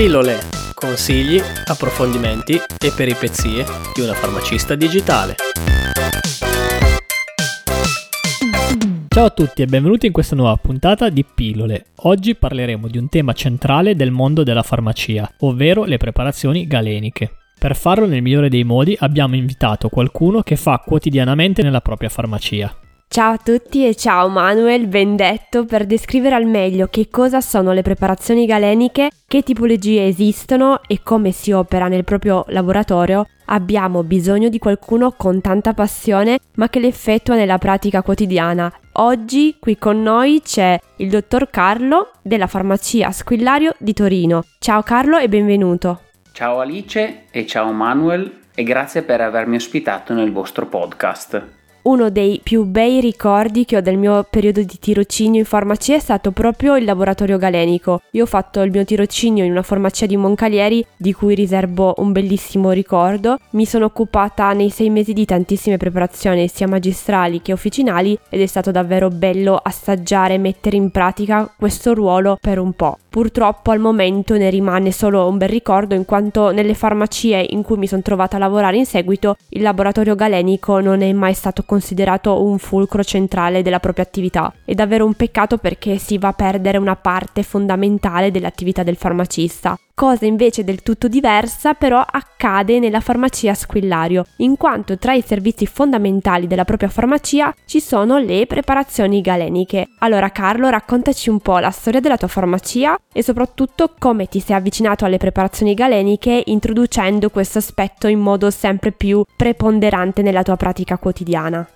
Pillole, consigli, approfondimenti e peripezie di una farmacista digitale. Ciao a tutti e benvenuti in questa nuova puntata di Pillole. Oggi parleremo di un tema centrale del mondo della farmacia, ovvero le preparazioni galeniche. Per farlo nel migliore dei modi abbiamo invitato qualcuno che fa quotidianamente nella propria farmacia. Ciao a tutti e ciao Manuel, ben detto, per descrivere al meglio che cosa sono le preparazioni galeniche, che tipologie esistono e come si opera nel proprio laboratorio, abbiamo bisogno di qualcuno con tanta passione ma che le effettua nella pratica quotidiana. Oggi qui con noi c'è il dottor Carlo della farmacia Squillario di Torino. Ciao Carlo e benvenuto. Ciao Alice e ciao Manuel e grazie per avermi ospitato nel vostro podcast uno dei più bei ricordi che ho del mio periodo di tirocinio in farmacia è stato proprio il laboratorio galenico. Io ho fatto il mio tirocinio in una farmacia di Moncalieri di cui riservo un bellissimo ricordo. Mi sono occupata nei sei mesi di tantissime preparazioni sia magistrali che officinali ed è stato davvero bello assaggiare e mettere in pratica questo ruolo per un po'. Purtroppo al momento ne rimane solo un bel ricordo in quanto nelle farmacie in cui mi sono trovata a lavorare in seguito il laboratorio galenico non è mai stato considerato un fulcro centrale della propria attività. È davvero un peccato perché si va a perdere una parte fondamentale dell'attività del farmacista. Cosa invece del tutto diversa però accade nella farmacia squillario, in quanto tra i servizi fondamentali della propria farmacia ci sono le preparazioni galeniche. Allora Carlo, raccontaci un po' la storia della tua farmacia e soprattutto come ti sei avvicinato alle preparazioni galeniche introducendo questo aspetto in modo sempre più preponderante nella tua pratica quotidiana.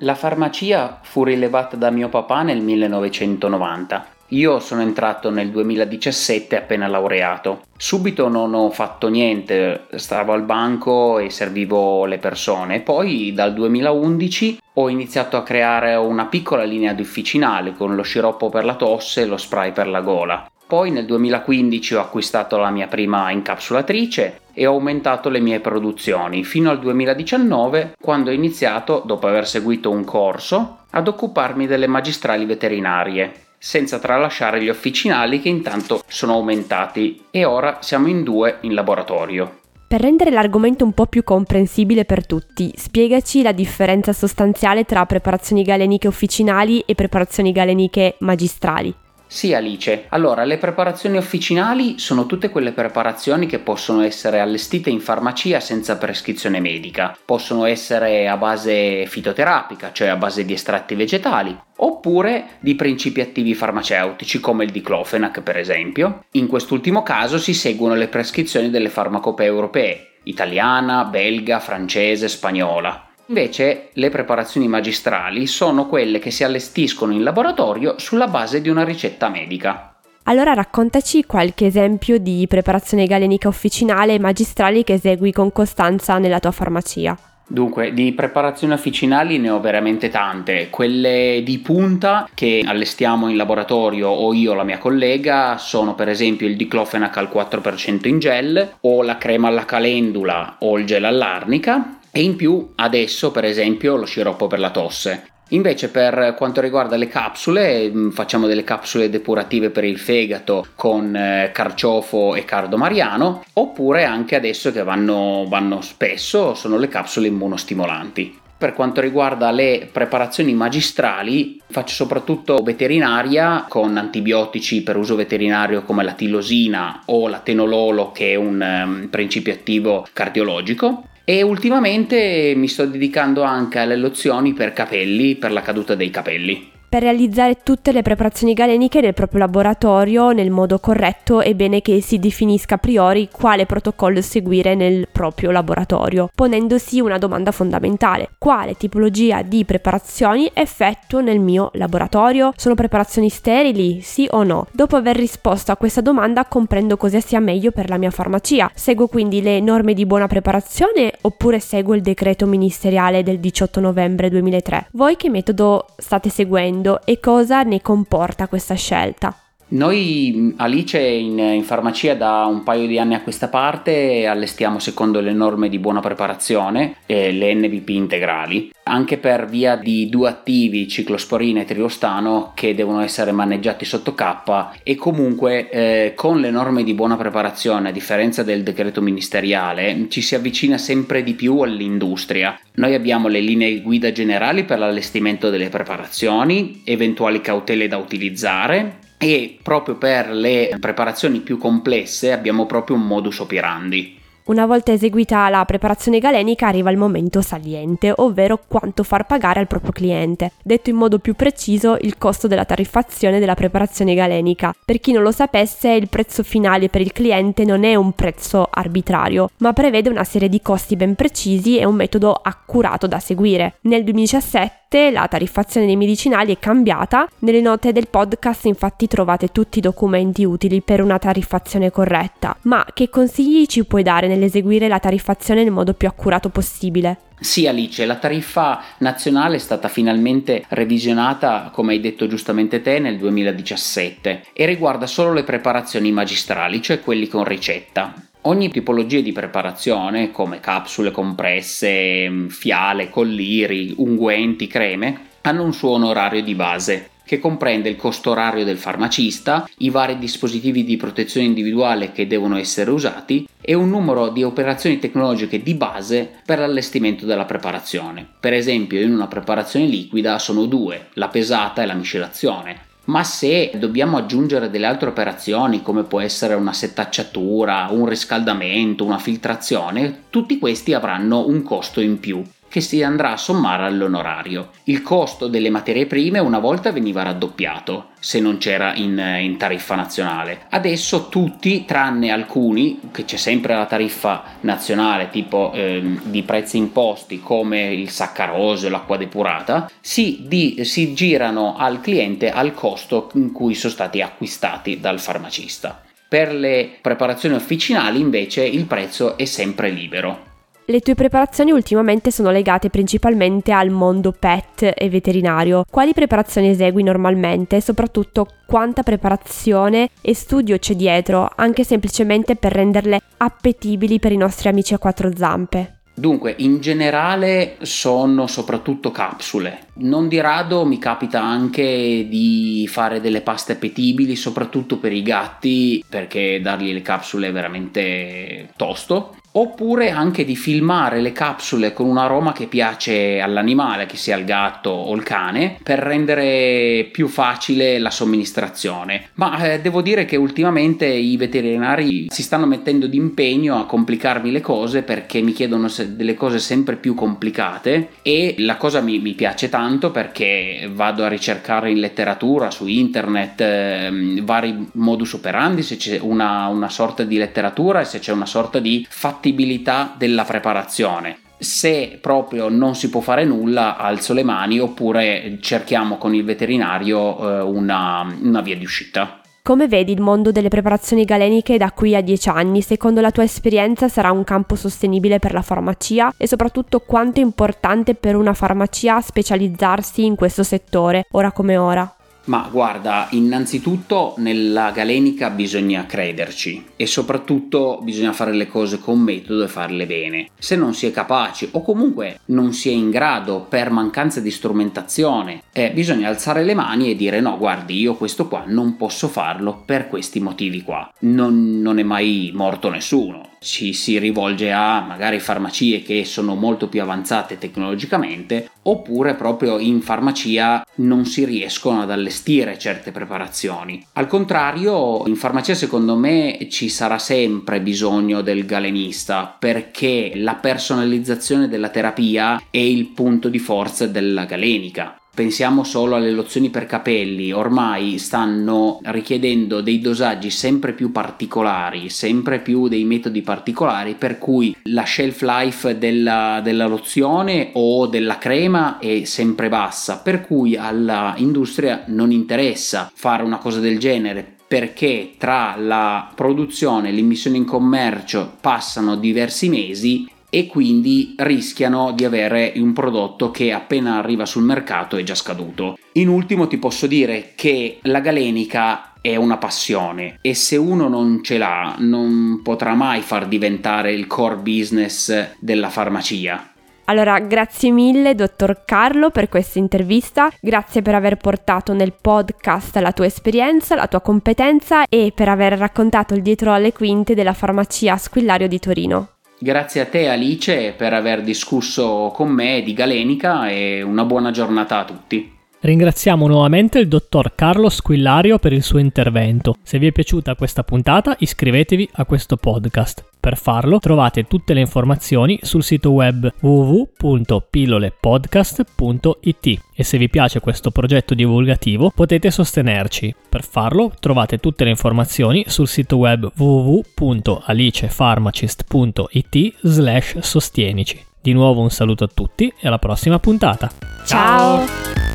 La farmacia fu rilevata da mio papà nel 1990 io sono entrato nel 2017 appena laureato. Subito non ho fatto niente, stavo al banco e servivo le persone. Poi dal 2011 ho iniziato a creare una piccola linea di officinale con lo sciroppo per la tosse e lo spray per la gola. Poi nel 2015 ho acquistato la mia prima incapsulatrice e ho aumentato le mie produzioni fino al 2019 quando ho iniziato, dopo aver seguito un corso, ad occuparmi delle magistrali veterinarie senza tralasciare gli officinali che intanto sono aumentati e ora siamo in due in laboratorio. Per rendere l'argomento un po' più comprensibile per tutti, spiegaci la differenza sostanziale tra preparazioni galeniche officinali e preparazioni galeniche magistrali. Sì, Alice. Allora, le preparazioni officinali sono tutte quelle preparazioni che possono essere allestite in farmacia senza prescrizione medica. Possono essere a base fitoterapica, cioè a base di estratti vegetali, oppure di principi attivi farmaceutici come il diclofenac, per esempio. In quest'ultimo caso si seguono le prescrizioni delle farmacopee europee, italiana, belga, francese, spagnola. Invece le preparazioni magistrali sono quelle che si allestiscono in laboratorio sulla base di una ricetta medica. Allora raccontaci qualche esempio di preparazione galenica officinale e magistrali che esegui con costanza nella tua farmacia. Dunque, di preparazioni officinali ne ho veramente tante. Quelle di punta che allestiamo in laboratorio o io o la mia collega sono per esempio il diclofenac al 4% in gel o la crema alla calendula o il gel all'arnica e in più adesso per esempio lo sciroppo per la tosse. Invece per quanto riguarda le capsule, mm, facciamo delle capsule depurative per il fegato con eh, carciofo e cardo mariano, oppure anche adesso che vanno, vanno spesso sono le capsule immunostimolanti. Per quanto riguarda le preparazioni magistrali, faccio soprattutto veterinaria con antibiotici per uso veterinario come la tilosina o la tenololo che è un um, principio attivo cardiologico e ultimamente mi sto dedicando anche alle lozioni per capelli, per la caduta dei capelli. Per realizzare tutte le preparazioni galeniche nel proprio laboratorio nel modo corretto è bene che si definisca a priori quale protocollo seguire nel proprio laboratorio, ponendosi una domanda fondamentale. Quale tipologia di preparazioni effettuo nel mio laboratorio? Sono preparazioni sterili? Sì o no? Dopo aver risposto a questa domanda comprendo cosa sia meglio per la mia farmacia. Seguo quindi le norme di buona preparazione oppure seguo il decreto ministeriale del 18 novembre 2003? Voi che metodo state seguendo? Facendo e cosa ne comporta questa scelta. Noi Alice in, in, farmacia da un paio di anni a questa parte allestiamo secondo le norme di buona preparazione eh, le NBP integrali, anche per via di due attivi ciclosporina e triostano che devono essere maneggiati sotto K e comunque eh, con le norme di buona preparazione, a differenza del decreto ministeriale, ci si avvicina sempre di più all'industria. Noi abbiamo le linee guida generali per l'allestimento delle preparazioni, eventuali cautele da utilizzare e proprio per le preparazioni più complesse abbiamo proprio un modus operandi. Una volta eseguita la preparazione galenica arriva il momento saliente, ovvero quanto far pagare al proprio cliente. Detto in modo più preciso, il costo della tariffazione della preparazione galenica. Per chi non lo sapesse, il prezzo finale per il cliente non è un prezzo arbitrario, ma prevede una serie di costi ben precisi e un metodo accurato da seguire. Nel 2017 la tariffazione dei medicinali è cambiata. Nelle note del podcast infatti trovate tutti i documenti utili per una tariffazione corretta. Ma che consigli ci puoi dare nell'eseguire la tariffazione nel modo più accurato possibile? Sì Alice, la tariffa nazionale è stata finalmente revisionata, come hai detto giustamente te, nel 2017 e riguarda solo le preparazioni magistrali, cioè quelli con ricetta. Ogni tipologia di preparazione, come capsule compresse, fiale, colliri, unguenti, creme, hanno un suo onorario di base che comprende il costo orario del farmacista, i vari dispositivi di protezione individuale che devono essere usati e un numero di operazioni tecnologiche di base per l'allestimento della preparazione. Per esempio, in una preparazione liquida sono due, la pesata e la miscelazione ma se dobbiamo aggiungere delle altre operazioni come può essere una setacciatura, un riscaldamento, una filtrazione, tutti questi avranno un costo in più che si andrà a sommare all'onorario. Il costo delle materie prime una volta veniva raddoppiato se non c'era in, in, tariffa nazionale. Adesso tutti, tranne alcuni, che c'è sempre la tariffa nazionale tipo eh, di prezzi imposti come il saccarosio, l'acqua depurata, si, di, si girano al cliente al costo in cui sono stati acquistati dal farmacista. Per le preparazioni officinali invece il prezzo è sempre libero. Le tue preparazioni ultimamente sono legate principalmente al mondo pet e veterinario. Quali preparazioni esegui normalmente e soprattutto quanta preparazione e studio c'è dietro, anche semplicemente per renderle appetibili per i nostri amici a quattro zampe? Dunque, in generale sono soprattutto capsule. Non di rado mi capita anche di fare delle paste appetibili, soprattutto per i gatti, perché dargli le capsule è veramente tosto oppure anche di filmare le capsule con un aroma che piace all'animale, che sia il gatto o il cane, per rendere più facile la somministrazione. Ma eh, devo dire che ultimamente i veterinari si stanno mettendo d'impegno a complicarmi le cose perché mi chiedono delle cose sempre più complicate e la cosa mi, mi piace tanto perché vado a ricercare in letteratura, su internet, eh, vari modus operandi, se c'è una, una sorta di letteratura e se c'è una sorta di fatti fattibilità della preparazione. Se proprio non si può fare nulla, alzo le mani oppure cerchiamo con il veterinario eh, una, una via di uscita. Come vedi il mondo delle preparazioni galeniche da qui a 10 anni? Secondo la tua esperienza sarà un campo sostenibile per la farmacia e soprattutto quanto è importante per una farmacia specializzarsi in questo settore, ora come ora? Ma guarda, innanzitutto nella galenica bisogna crederci e soprattutto bisogna fare le cose con metodo e farle bene. Se non si è capaci o comunque non si è in grado per mancanza di strumentazione, eh, bisogna alzare le mani e dire no, guardi, io questo qua non posso farlo per questi motivi qua. Non, non è mai morto nessuno ci si rivolge a magari farmacie che sono molto più avanzate tecnologicamente oppure proprio in farmacia non si riescono ad allestire certe preparazioni. Al contrario, in farmacia secondo me ci sarà sempre bisogno del galenista perché la personalizzazione della terapia è il punto di forza della galenica. Pensiamo solo alle lozioni per capelli, ormai stanno richiedendo dei dosaggi sempre più particolari, sempre più dei metodi particolari, per cui la shelf life della, della lozione o della crema è sempre bassa, per cui all'industria non interessa fare una cosa del genere perché tra la produzione e l'immissione in commercio passano diversi mesi e quindi rischiano di avere un prodotto che appena arriva sul mercato è già scaduto. In ultimo ti posso dire che la galenica è una passione e se uno non ce l'ha non potrà mai far diventare il core business della farmacia. Allora, grazie mille, dottor Carlo, per questa intervista. Grazie per aver portato nel podcast la tua esperienza, la tua competenza e per aver raccontato il dietro alle quinte della farmacia Squillario di Torino. Grazie a te Alice per aver discusso con me di Galenica e una buona giornata a tutti. Ringraziamo nuovamente il dottor Carlo Squillario per il suo intervento. Se vi è piaciuta questa puntata iscrivetevi a questo podcast. Per farlo trovate tutte le informazioni sul sito web www.pillolepodcast.it e se vi piace questo progetto divulgativo potete sostenerci. Per farlo trovate tutte le informazioni sul sito web www.alicefarmacist.it slash sostienici. Di nuovo un saluto a tutti e alla prossima puntata. Ciao. Ciao.